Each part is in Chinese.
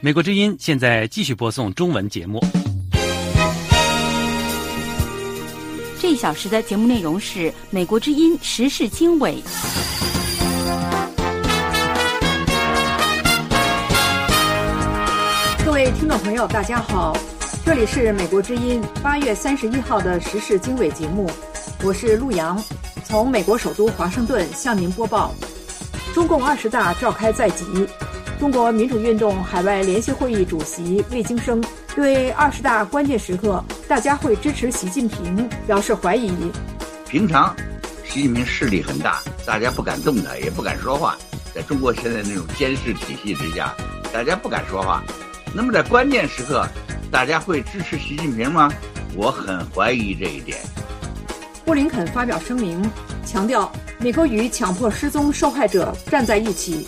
美国之音现在继续播送中文节目。这一小时的节目内容是美国之音时事经纬。各位听众朋友，大家好，这里是美国之音八月三十一号的时事经纬节目，我是陆阳，从美国首都华盛顿向您播报。中共二十大召开在即，中国民主运动海外联席会议主席魏京生对二十大关键时刻大家会支持习近平表示怀疑。平常，习近平势力很大，大家不敢动他，也不敢说话。在中国现在那种监视体系之下，大家不敢说话。那么在关键时刻，大家会支持习近平吗？我很怀疑这一点。布林肯发表声明，强调美国与强迫失踪受害者站在一起。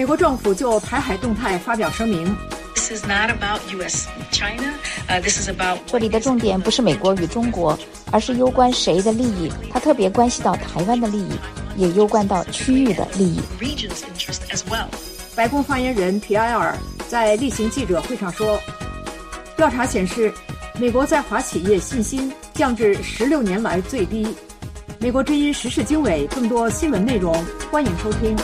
美国政府就台海动态发表声明。这里的重点不是美国与中国，而是攸关谁的利益。它特别关系到台湾的利益，也攸关到区域的利益。白宫发言人皮埃尔。在例行记者会上说，调查显示，美国在华企业信心降至十六年来最低。美国之音时事经纬，更多新闻内容，欢迎收听。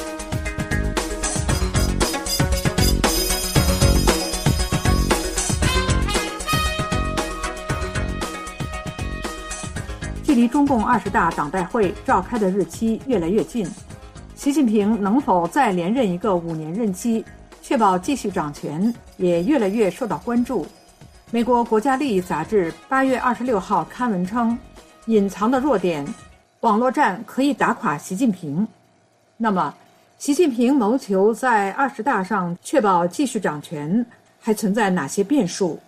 离中共二十大党代会召开的日期越来越近，习近平能否再连任一个五年任期？确保继续掌权也越来越受到关注。美国国家利益杂志八月二十六号刊文称：“隐藏的弱点，网络战可以打垮习近平。”那么，习近平谋求在二十大上确保继续掌权，还存在哪些变数？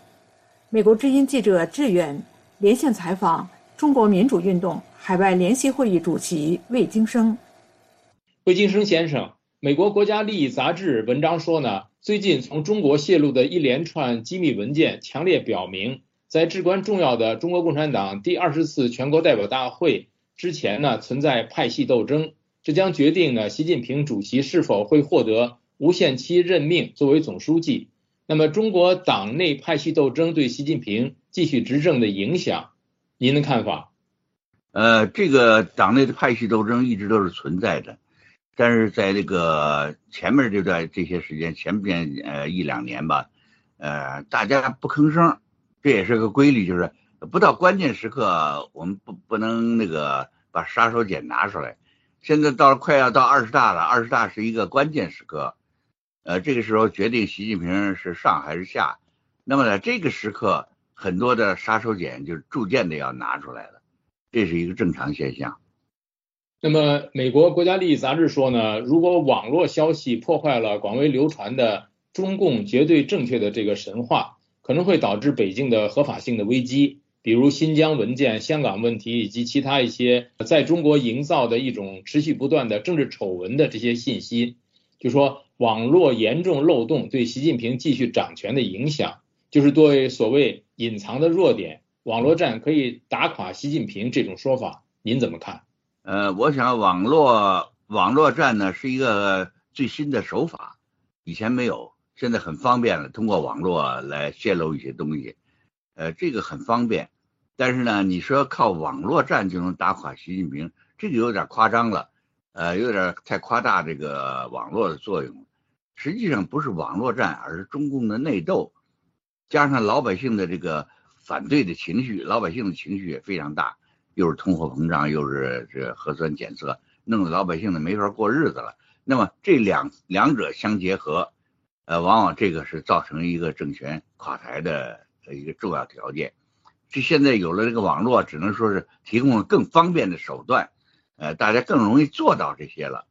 美国之音记者志远连线采访中国民主运动海外联席会议主席魏京生。魏京生先生。美国国家利益杂志文章说呢，最近从中国泄露的一连串机密文件，强烈表明，在至关重要的中国共产党第二十次全国代表大会之前呢，存在派系斗争，这将决定呢，习近平主席是否会获得无限期任命作为总书记。那么，中国党内派系斗争对习近平继续执政的影响，您的看法？呃，这个党内的派系斗争一直都是存在的。但是在这个前面这段这些时间，前边呃一两年吧，呃大家不吭声，这也是个规律，就是不到关键时刻，我们不不能那个把杀手锏拿出来。现在到了快要到二十大了，二十大是一个关键时刻，呃这个时候决定习近平是上还是下，那么在这个时刻，很多的杀手锏就是逐渐的要拿出来了，这是一个正常现象。那么，美国国家利益杂志说呢，如果网络消息破坏了广为流传的中共绝对正确的这个神话，可能会导致北京的合法性的危机，比如新疆文件、香港问题以及其他一些在中国营造的一种持续不断的政治丑闻的这些信息。就说网络严重漏洞对习近平继续掌权的影响，就是对所谓隐藏的弱点，网络战可以打垮习近平这种说法，您怎么看？呃，我想网络网络战呢是一个最新的手法，以前没有，现在很方便了，通过网络来泄露一些东西，呃，这个很方便。但是呢，你说靠网络战就能打垮习近平，这个有点夸张了，呃，有点太夸大这个网络的作用。实际上不是网络战，而是中共的内斗，加上老百姓的这个反对的情绪，老百姓的情绪也非常大。又是通货膨胀，又是这核酸检测，弄得老百姓呢没法过日子了。那么这两两者相结合，呃，往往这个是造成一个政权垮台的一个重要条件。这现在有了这个网络，只能说是提供了更方便的手段，呃，大家更容易做到这些了。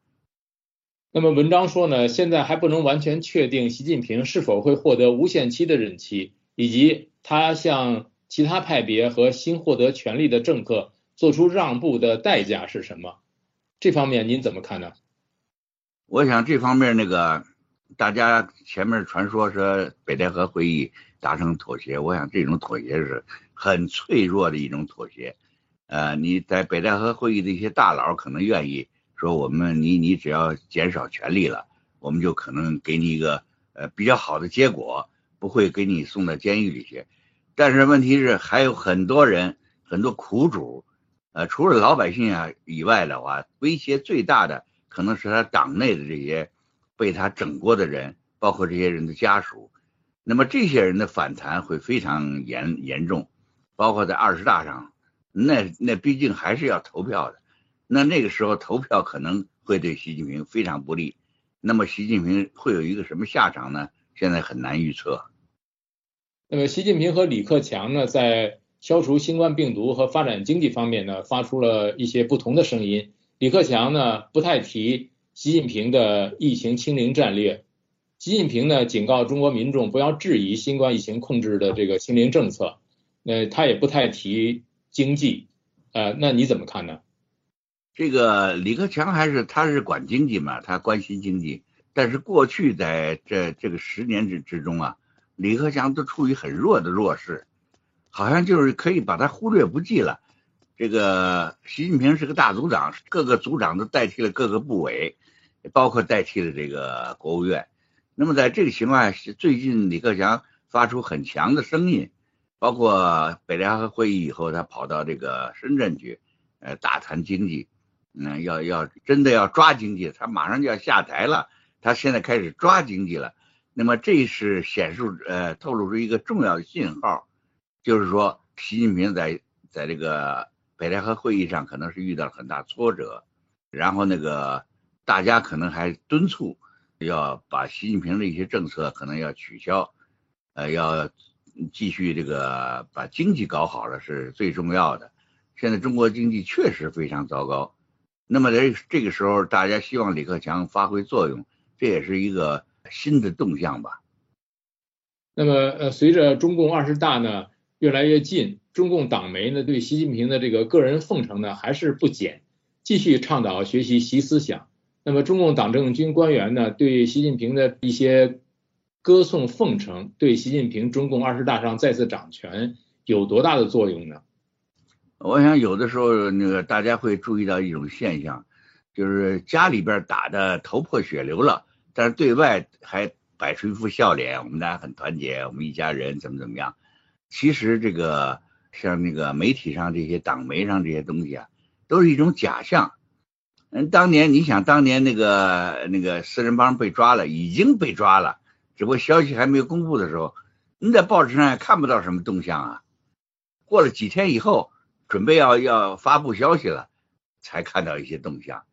那么文章说呢，现在还不能完全确定习近平是否会获得无限期的任期，以及他向其他派别和新获得权力的政客。做出让步的代价是什么？这方面您怎么看呢？我想这方面那个大家前面传说说北戴河会议达成妥协，我想这种妥协是很脆弱的一种妥协。呃，你在北戴河会议的一些大佬可能愿意说，我们你你只要减少权力了，我们就可能给你一个呃比较好的结果，不会给你送到监狱里去。但是问题是还有很多人，很多苦主，呃，除了老百姓啊以外的话，威胁最大的可能是他党内的这些被他整过的人，包括这些人的家属。那么这些人的反弹会非常严严重，包括在二十大上，那那毕竟还是要投票的，那那个时候投票可能会对习近平非常不利。那么习近平会有一个什么下场呢？现在很难预测。那么习近平和李克强呢，在消除新冠病毒和发展经济方面呢，发出了一些不同的声音。李克强呢，不太提习近平的疫情清零战略。习近平呢警告中国民众不要质疑新冠疫情控制的这个清零政策，那他也不太提经济，呃，那你怎么看呢？这个李克强还是他是管经济嘛，他关心经济，但是过去在这这个十年之之中啊，李克强都处于很弱的弱势，好像就是可以把他忽略不计了。这个习近平是个大组长，各个组长都代替了各个部委，包括代替了这个国务院。那么在这个情况下，最近李克强发出很强的声音，包括北戴河会议以后，他跑到这个深圳去，呃，大谈经济，嗯，要要真的要抓经济，他马上就要下台了，他现在开始抓经济了。那么这是显示呃透露出一个重要的信号，就是说习近平在在这个北戴河会议上可能是遇到了很大挫折，然后那个大家可能还敦促。要把习近平的一些政策可能要取消，呃，要继续这个把经济搞好了是最重要的。现在中国经济确实非常糟糕，那么在这个时候，大家希望李克强发挥作用，这也是一个新的动向吧。那么，呃，随着中共二十大呢越来越近，中共党媒呢对习近平的这个个人奉承呢还是不减，继续倡导学习习思想。那么，中共党政军官员呢，对习近平的一些歌颂奉承，对习近平中共二十大上再次掌权有多大的作用呢？我想，有的时候那个大家会注意到一种现象，就是家里边打的头破血流了，但是对外还摆出一副笑脸，我们大家很团结，我们一家人怎么怎么样。其实这个像那个媒体上这些党媒上这些东西啊，都是一种假象。嗯，当年你想，当年那个那个四人帮被抓了，已经被抓了，只不过消息还没有公布的时候，你在报纸上也看不到什么动向啊。过了几天以后，准备要要发布消息了，才看到一些动向，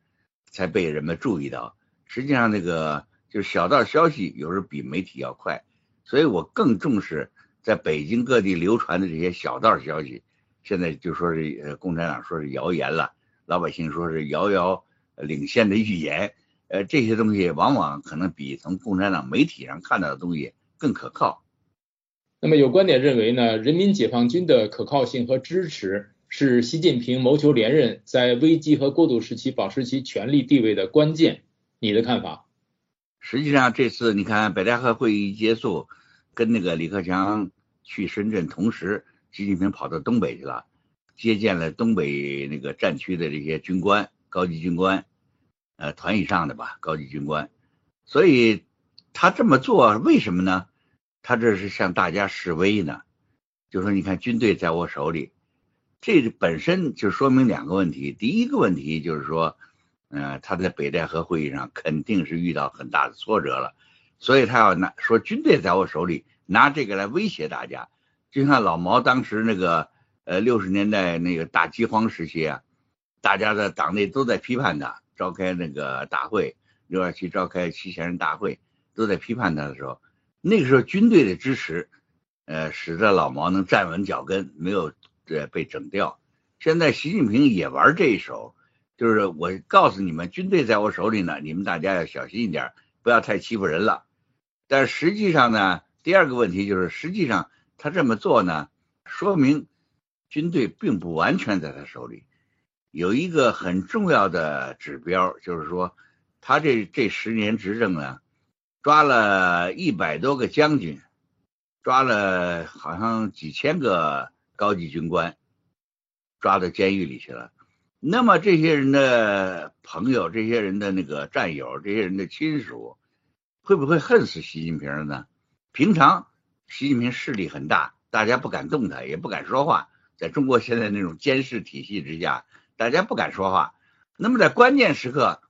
才被人们注意到。实际上，那个就是小道消息有时候比媒体要快，所以我更重视在北京各地流传的这些小道消息。现在就说是呃，共产党说是谣言了。老百姓说是遥遥领先的预言，呃，这些东西往往可能比从共产党媒体上看到的东西更可靠。那么有观点认为呢，人民解放军的可靠性和支持是习近平谋求连任在危机和过渡时期保持其权力地位的关键。你的看法？实际上这次你看北戴河会议结束，跟那个李克强去深圳同时，习近平跑到东北去了。接见了东北那个战区的这些军官、高级军官，呃，团以上的吧，高级军官。所以他这么做为什么呢？他这是向大家示威呢。就说你看，军队在我手里，这本身就说明两个问题。第一个问题就是说，嗯，他在北戴河会议上肯定是遇到很大的挫折了，所以他要拿说军队在我手里，拿这个来威胁大家。就像老毛当时那个。呃，六十年代那个大饥荒时期啊，大家的党内都在批判他，召开那个大会，六二七召开七千人大会，都在批判他的时候，那个时候军队的支持，呃，使得老毛能站稳脚跟，没有呃被整掉。现在习近平也玩这一手，就是我告诉你们，军队在我手里呢，你们大家要小心一点，不要太欺负人了。但实际上呢，第二个问题就是，实际上他这么做呢，说明。军队并不完全在他手里，有一个很重要的指标，就是说，他这这十年执政呢，抓了一百多个将军，抓了好像几千个高级军官，抓到监狱里去了。那么这些人的朋友、这些人的那个战友、这些人的亲属，会不会恨死习近平了呢？平常习近平势力很大，大家不敢动他，也不敢说话。在中国现在那种监视体系之下，大家不敢说话。那么在关键时刻，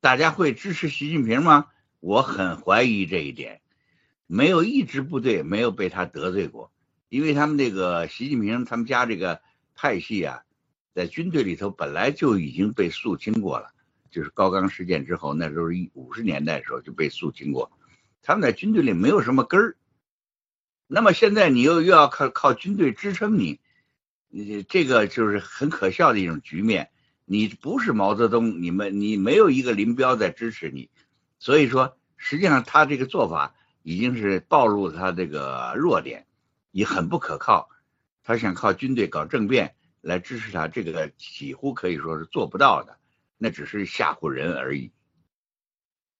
大家会支持习近平吗？我很怀疑这一点。没有一支部队没有被他得罪过，因为他们那个习近平他们家这个派系啊，在军队里头本来就已经被肃清过了，就是高岗事件之后，那时候一五十年代的时候就被肃清过，他们在军队里没有什么根儿。那么现在你又又要靠靠军队支撑你，你这个就是很可笑的一种局面。你不是毛泽东，你们你没有一个林彪在支持你，所以说实际上他这个做法。已经是暴露他这个弱点，也很不可靠。他想靠军队搞政变来支持他，这个几乎可以说是做不到的，那只是吓唬人而已。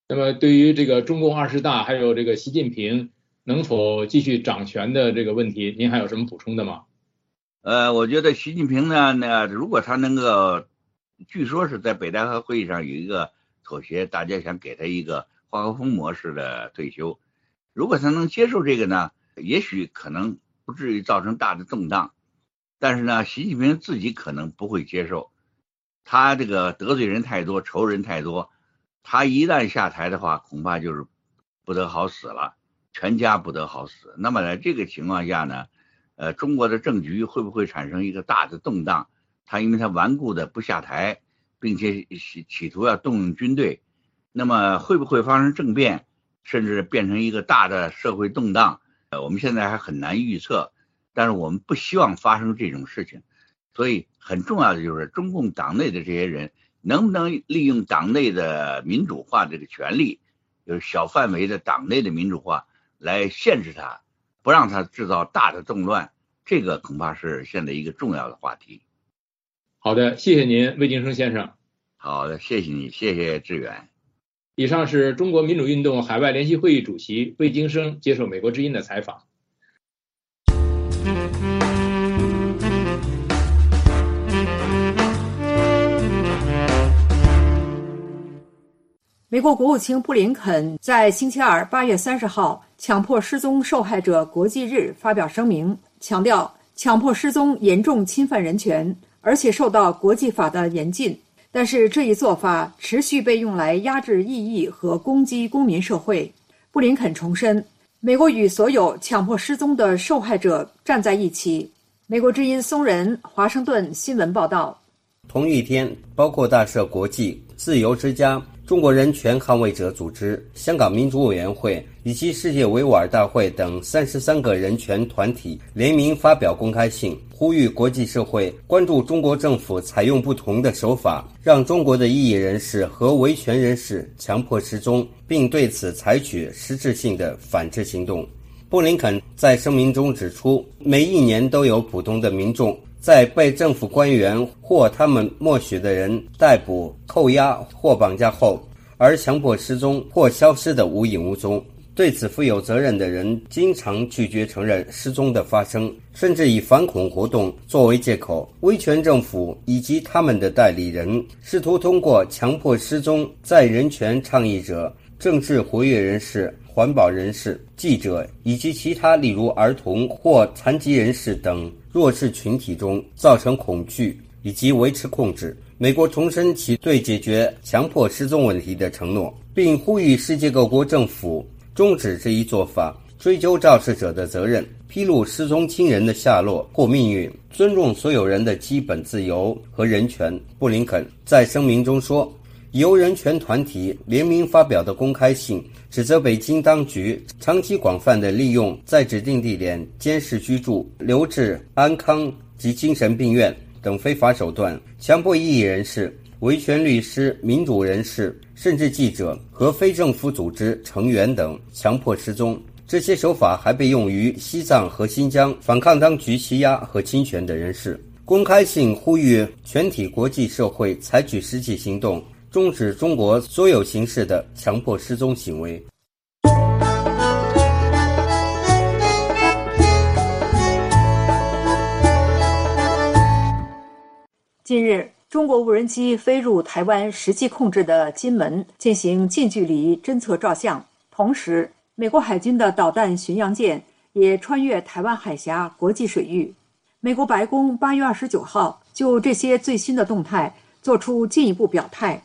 那么，对于这个中共二十大还有这个习近平能否继续掌权的这个问题，您还有什么补充的吗？呃，我觉得习近平呢，那如果他能够，据说是在北戴河会议上有一个妥协，大家想给他一个华国锋模式的退休。如果他能接受这个呢，也许可能不至于造成大的动荡，但是呢，习近平自己可能不会接受，他这个得罪人太多，仇人太多，他一旦下台的话，恐怕就是不得好死了，全家不得好死。那么在这个情况下呢，呃，中国的政局会不会产生一个大的动荡？他因为他顽固的不下台，并且企企图要动用军队，那么会不会发生政变？甚至变成一个大的社会动荡，呃，我们现在还很难预测，但是我们不希望发生这种事情，所以很重要的就是中共党内的这些人能不能利用党内的民主化这个权利，就是小范围的党内的民主化来限制他，不让他制造大的动乱，这个恐怕是现在一个重要的话题。好的，谢谢您，魏京生先生。好的，谢谢你，谢谢志远。以上是中国民主运动海外联席会议主席魏京生接受美国之音的采访。美国国务卿布林肯在星期二八月三十号强迫失踪受害者国际日发表声明，强调强迫失踪严重侵犯人权，而且受到国际法的严禁。但是这一做法持续被用来压制异议和攻击公民社会。布林肯重申，美国与所有强迫失踪的受害者站在一起。美国之音松仁华盛顿新闻报道。同一天，包括大赦国际、自由之家、中国人权捍卫者组织、香港民主委员会以及世界维吾尔大会等三十三个人权团体联名发表公开信。呼吁国际社会关注中国政府采用不同的手法，让中国的异议人士和维权人士强迫失踪，并对此采取实质性的反制行动。布林肯在声明中指出，每一年都有普通的民众在被政府官员或他们默许的人逮捕、扣押或绑架后，而强迫失踪或消失的无影无踪。对此负有责任的人经常拒绝承认失踪的发生，甚至以反恐活动作为借口。威权政府以及他们的代理人试图通过强迫失踪在人权倡议者、政治活跃人士、环保人士、记者以及其他例如儿童或残疾人士等弱势群体中造成恐惧，以及维持控制。美国重申其对解决强迫失踪问题的承诺，并呼吁世界各国政府。终止这一做法，追究肇事者的责任，披露失踪亲人的下落或命运，尊重所有人的基本自由和人权。布林肯在声明中说，由人权团体联名发表的公开信，指责北京当局长期广泛地利用在指定地点监视居住、留置、安康及精神病院等非法手段，强迫异议人士。维权律师、民主人士，甚至记者和非政府组织成员等强迫失踪。这些手法还被用于西藏和新疆反抗当局欺压和侵权的人士。公开信呼吁全体国际社会采取实际行动，终止中国所有形式的强迫失踪行为。近日。中国无人机飞入台湾实际控制的金门，进行近距离侦测照相。同时，美国海军的导弹巡洋舰也穿越台湾海峡国际水域。美国白宫八月二十九号就这些最新的动态做出进一步表态。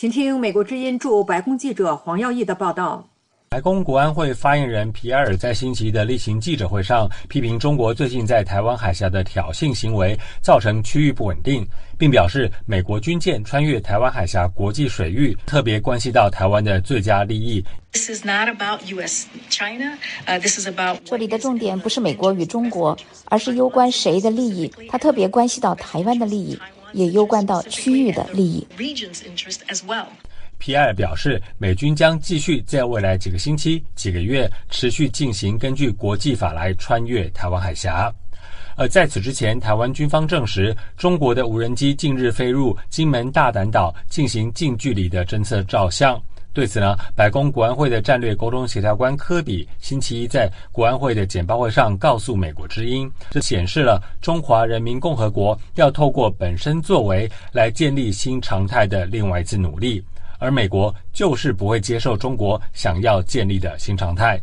请听美国之音驻白宫记者黄耀义的报道。白宫国安会发言人皮埃尔在星期一的例行记者会上批评中国最近在台湾海峡的挑衅行为，造成区域不稳定，并表示美国军舰穿越台湾海峡国际水域，特别关系到台湾的最佳利益。This is not about U.S. China. This is about 这里的重点不是美国与中国，而是攸关谁的利益？它特别关系到台湾的利益，也攸关到区域的利益。皮埃尔表示，美军将继续在未来几个星期、几个月持续进行根据国际法来穿越台湾海峡。而在此之前，台湾军方证实，中国的无人机近日飞入金门大胆岛进行近距离的侦测照相。对此呢，白宫国安会的战略沟通协调官科比星期一在国安会的简报会上告诉美国之音，这显示了中华人民共和国要透过本身作为来建立新常态的另外一次努力。而美国就是不会接受中国想要建立的新常态。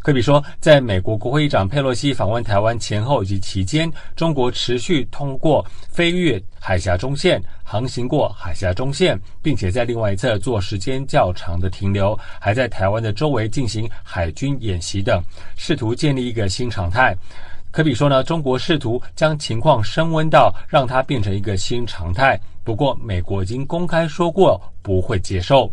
科比说，在美国国会议长佩洛西访问台湾前后以及期间，中国持续通过飞越海峡中线、航行过海峡中线，并且在另外一侧做时间较长的停留，还在台湾的周围进行海军演习等，试图建立一个新常态。科比说呢，中国试图将情况升温到让它变成一个新常态。不过，美国已经公开说过不会接受。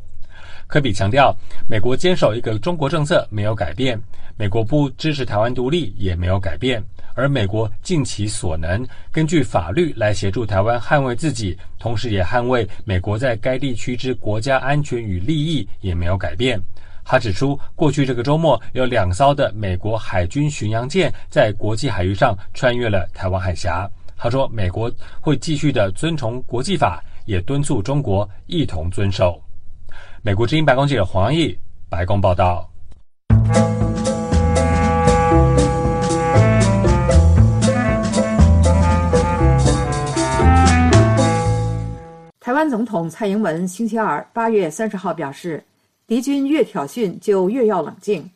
科比强调，美国坚守一个中国政策没有改变，美国不支持台湾独立也没有改变，而美国尽其所能，根据法律来协助台湾捍卫自己，同时也捍卫美国在该地区之国家安全与利益也没有改变。他指出，过去这个周末有两艘的美国海军巡洋舰在国际海域上穿越了台湾海峡。他说，美国会继续的遵从国际法，也敦促中国一同遵守。美国之音白宫记者黄毅，白宫报道。台湾总统蔡英文星期二八月三十号表示。敌军越挑衅，就越要冷静。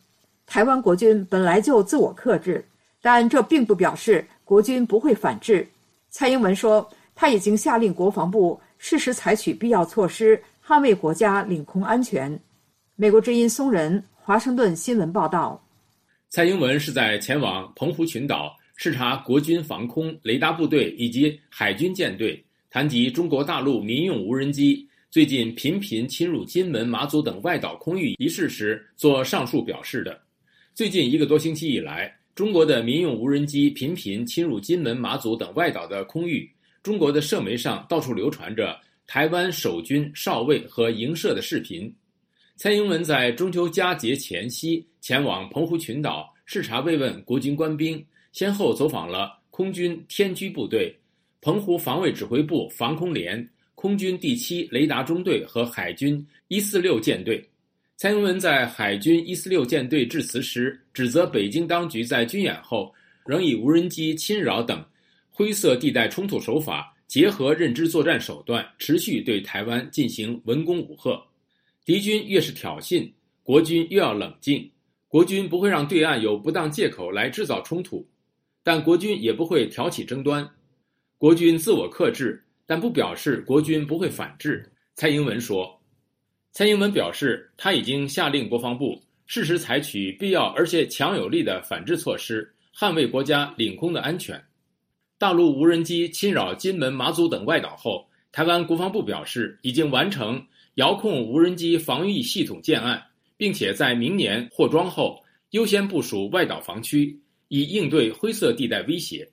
台湾国军本来就自我克制，但这并不表示国军不会反制。蔡英文说，他已经下令国防部适时采取必要措施，捍卫国家领空安全。美国之音松仁华盛顿新闻报道。蔡英文是在前往澎湖群岛视察国军防空雷达部队以及海军舰队，谈及中国大陆民用无人机。最近频频侵入金门、马祖等外岛空域一事时，做上述表示的。最近一个多星期以来，中国的民用无人机频频侵入金门、马祖等外岛的空域，中国的社媒上到处流传着台湾守军哨位和营舍的视频。蔡英文在中秋佳节前夕前往澎湖群岛视察慰问国军官兵，先后走访了空军天驱部队、澎湖防卫指挥部防空连。空军第七雷达中队和海军一四六舰队，蔡英文在海军一四六舰队致辞时，指责北京当局在军演后仍以无人机侵扰等灰色地带冲突手法，结合认知作战手段，持续对台湾进行文攻武吓。敌军越是挑衅，国军越要冷静。国军不会让对岸有不当借口来制造冲突，但国军也不会挑起争端。国军自我克制。但不表示国军不会反制。蔡英文说：“蔡英文表示，他已经下令国防部适时采取必要而且强有力的反制措施，捍卫国家领空的安全。”大陆无人机侵扰金门、马祖等外岛后，台湾国防部表示，已经完成遥控无人机防御系统建案，并且在明年获装后优先部署外岛防区，以应对灰色地带威胁。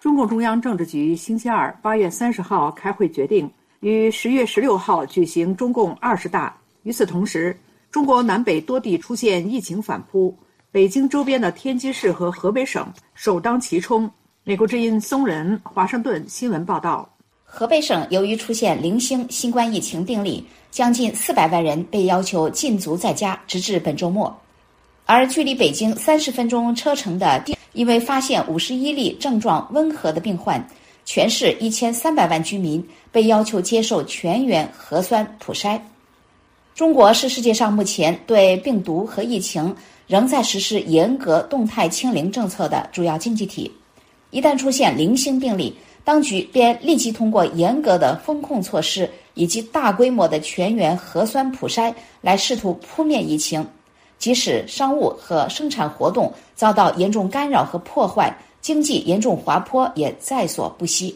中共中央政治局星期二八月三十号开会决定，于十月十六号举行中共二十大。与此同时，中国南北多地出现疫情反扑，北京周边的天津市和河北省首当其冲。美国之音松仁华盛顿新闻报道：河北省由于出现零星新冠疫情病例，将近四百万人被要求禁足在家，直至本周末。而距离北京三十分钟车程的因为发现五十一例症状温和的病患，全市一千三百万居民被要求接受全员核酸普筛。中国是世界上目前对病毒和疫情仍在实施严格动态清零政策的主要经济体。一旦出现零星病例，当局便立即通过严格的风控措施以及大规模的全员核酸普筛来试图扑灭疫情。即使商务和生产活动遭到严重干扰和破坏，经济严重滑坡也在所不惜。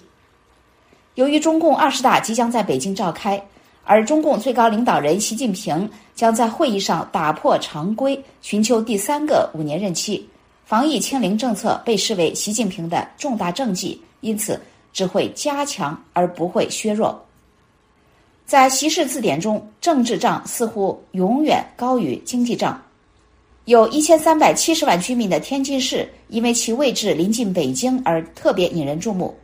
由于中共二十大即将在北京召开，而中共最高领导人习近平将在会议上打破常规，寻求第三个五年任期，防疫清零政策被视为习近平的重大政绩，因此只会加强而不会削弱。在习氏字典中，政治账似乎永远高于经济账。有一千三百七十万居民的天津市，因为其位置临近北京而特别引人注目。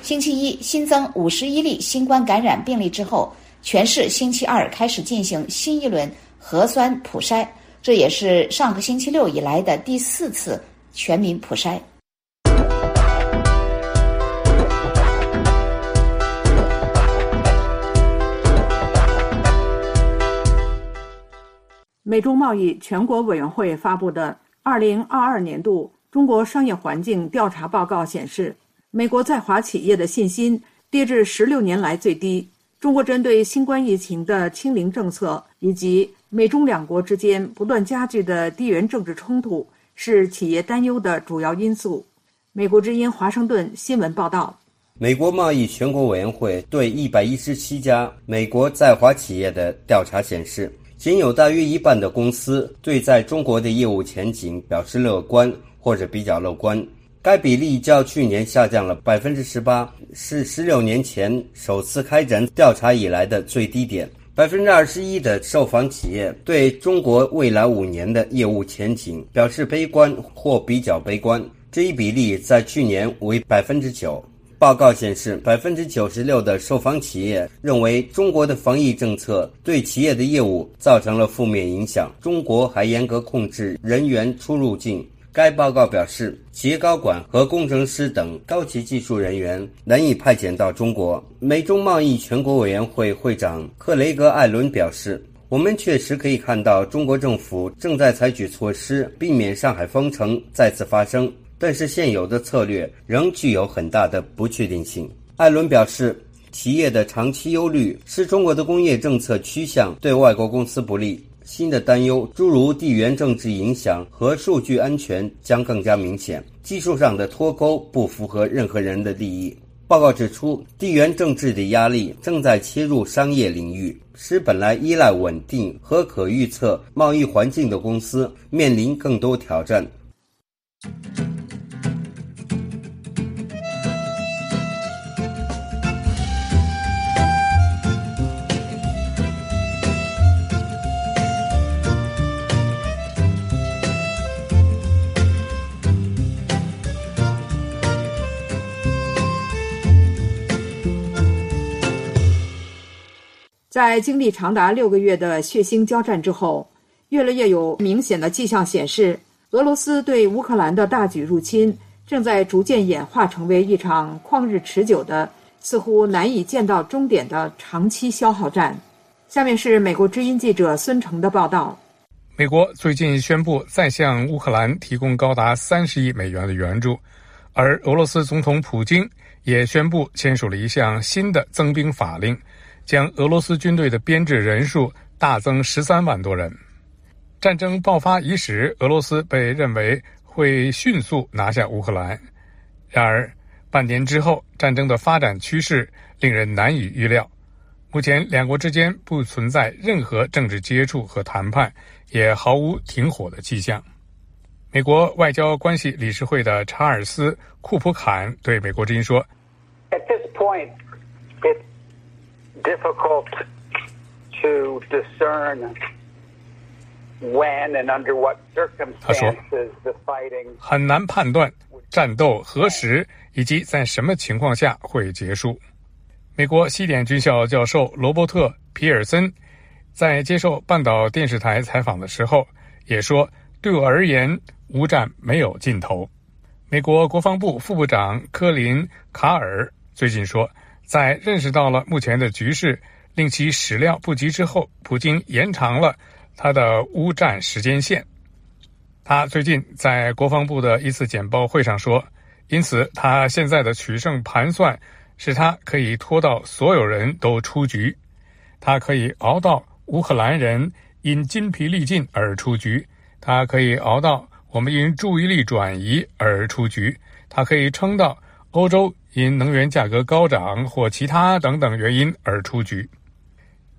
星期一新增五十一例新冠感染病例之后，全市星期二开始进行新一轮核酸普筛，这也是上个星期六以来的第四次全民普筛。美中贸易全国委员会发布的二零二二年度中国商业环境调查报告显示，美国在华企业的信心跌至十六年来最低。中国针对新冠疫情的清零政策以及美中两国之间不断加剧的地缘政治冲突是企业担忧的主要因素。美国之音华盛顿新闻报道：美国贸易全国委员会对一百一十七家美国在华企业的调查显示。仅有大约一半的公司对在中国的业务前景表示乐观或者比较乐观。该比例较去年下降了百分之十八，是十六年前首次开展调查以来的最低点。百分之二十一的受访企业对中国未来五年的业务前景表示悲观或比较悲观，这一比例在去年为百分之九。报告显示，百分之九十六的受访企业认为中国的防疫政策对企业的业务造成了负面影响。中国还严格控制人员出入境。该报告表示，企业高管和工程师等高级技术人员难以派遣到中国。美中贸易全国委员会会长克雷格·艾伦表示：“我们确实可以看到，中国政府正在采取措施，避免上海封城再次发生。”但是现有的策略仍具有很大的不确定性。艾伦表示，企业的长期忧虑是中国的工业政策趋向对外国公司不利。新的担忧，诸如地缘政治影响和数据安全，将更加明显。技术上的脱钩不符合任何人的利益。报告指出，地缘政治的压力正在切入商业领域，使本来依赖稳定和可预测贸易环境的公司面临更多挑战。在经历长达六个月的血腥交战之后，越来越有明显的迹象显示，俄罗斯对乌克兰的大举入侵正在逐渐演化成为一场旷日持久的、似乎难以见到终点的长期消耗战。下面是美国之音记者孙成的报道：美国最近宣布再向乌克兰提供高达三十亿美元的援助，而俄罗斯总统普京也宣布签署了一项新的增兵法令。将俄罗斯军队的编制人数大增十三万多人。战争爆发伊始，俄罗斯被认为会迅速拿下乌克兰。然而，半年之后，战争的发展趋势令人难以预料。目前，两国之间不存在任何政治接触和谈判，也毫无停火的迹象。美国外交关系理事会的查尔斯·库普坎对美国之音说：“At this point difficult to discern when and under what circumstances the fighting 很难判断战斗何时以及在什么情况下会结束。美国西点军校教授罗伯特·皮尔森在接受半岛电视台采访的时候也说：“对我而言，无战没有尽头。”美国国防部副部长科林·卡尔最近说，在认识到了目前的局势令其始料不及之后，普京延长了他的乌战时间线。他最近在国防部的一次简报会上说，因此他现在的取胜盘算是他可以拖到所有人都出局，他可以熬到乌克兰人因筋疲力尽而出局，他可以熬到。我们因注意力转移而出局，他可以撑到欧洲因能源价格高涨或其他等等原因而出局。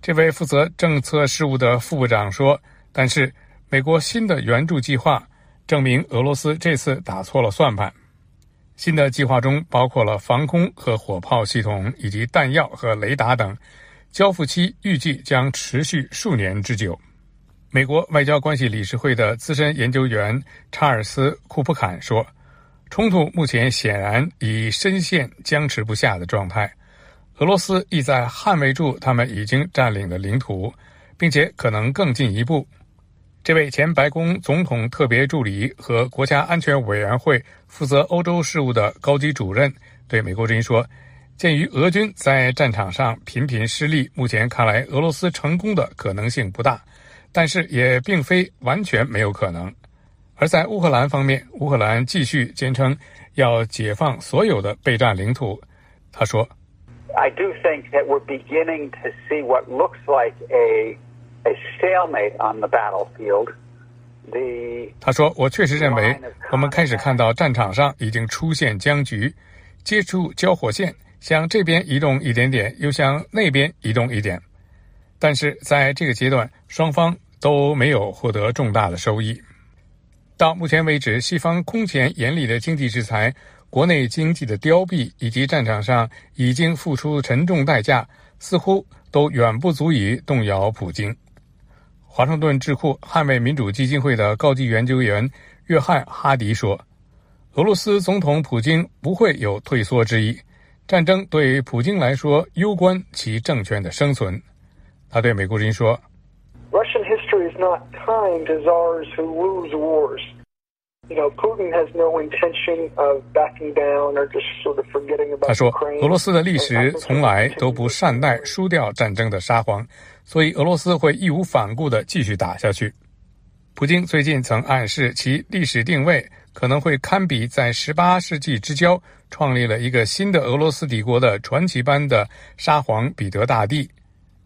这位负责政策事务的副部长说：“但是，美国新的援助计划证明俄罗斯这次打错了算盘。新的计划中包括了防空和火炮系统以及弹药和雷达等，交付期预计将持续数年之久。”美国外交关系理事会的资深研究员查尔斯·库普坎说：“冲突目前显然已深陷僵持不下的状态，俄罗斯意在捍卫住他们已经占领的领土，并且可能更进一步。”这位前白宫总统特别助理和国家安全委员会负责欧洲事务的高级主任对美国之音说：“鉴于俄军在战场上频频失利，目前看来俄罗斯成功的可能性不大。”但是也并非完全没有可能。而在乌克兰方面，乌克兰继续坚称要解放所有的被占领土。他说：“I do think that we're beginning to see what looks like a a stalemate on the battlefield.” The 他说：“我确实认为，我们开始看到战场上已经出现僵局，接触交火线向这边移动一点点，又向那边移动一点。但是在这个阶段，双方。”都没有获得重大的收益。到目前为止，西方空前严厉的经济制裁、国内经济的凋敝以及战场上已经付出沉重代价，似乎都远不足以动摇普京。华盛顿智库捍卫民主基金会的高级研究员约翰·哈迪说：“俄罗斯总统普京不会有退缩之意，战争对普京来说攸关其政权的生存。”他对美国人说。Is not kind to czars who lose wars. You know, Putin has no intention of backing down or just sort of forgetting about 他说，俄罗斯的历史从来都不善待输掉战争的沙皇，所以俄罗斯会义无反顾地继续打下去。普京最近曾暗示其历史定位可能会堪比在18世纪之交创立了一个新的俄罗斯帝国的传奇般的沙皇彼得大帝。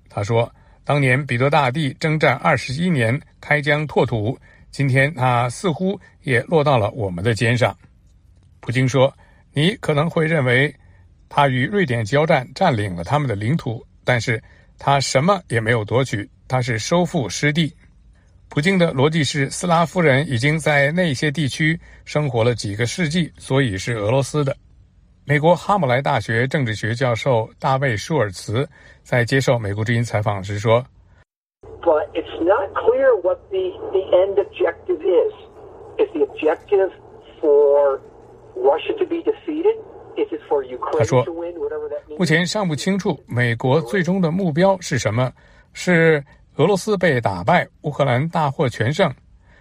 他说。当年彼得大帝征战二十一年，开疆拓土。今天他似乎也落到了我们的肩上。普京说：“你可能会认为，他与瑞典交战占领了他们的领土，但是他什么也没有夺取，他是收复失地。”普京的逻辑是：斯拉夫人已经在那些地区生活了几个世纪，所以是俄罗斯的。美国哈姆莱大学政治学教授大卫舒尔茨在接受美国之音采访时说：“But it's not clear what the the end objective is. Is the objective for Russia to be defeated? Is it for Ukraine to win? Whatever that means.” 目前尚不清楚美国最终的目标是什么，是俄罗斯被打败，乌克兰大获全胜，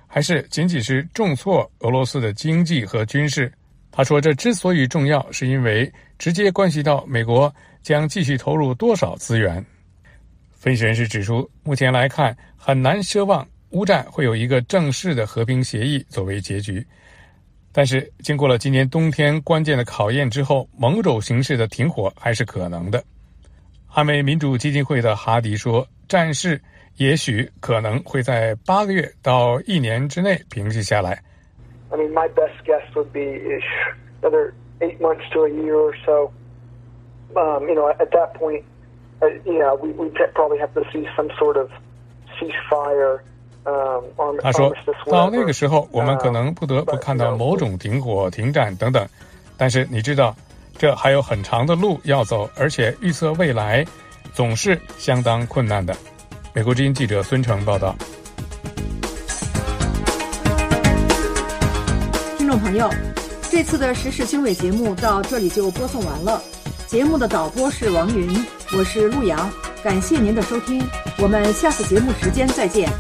还是仅仅是重挫俄罗斯的经济和军事？他说：“这之所以重要，是因为直接关系到美国将继续投入多少资源。”分析人士指出，目前来看很难奢望乌战会有一个正式的和平协议作为结局。但是，经过了今年冬天关键的考验之后，某种形式的停火还是可能的。捍卫民主基金会的哈迪说：“战事也许可能会在八个月到一年之内平息下来。” I mean, my best guess would be ish, another eight months to a year or so. Um, you know, at that point, uh, yeah, we we probably have to see some sort of ceasefire. 他说：“到那个时候，我们可能不得不看到某种停火、停战等等。但是你知道，这还有很长的路要走，而且预测未来总是相当困难的。”美国之音记者孙成报道。朋友，这次的时事经纬节目到这里就播送完了。节目的导播是王云，我是陆阳，感谢您的收听，我们下次节目时间再见。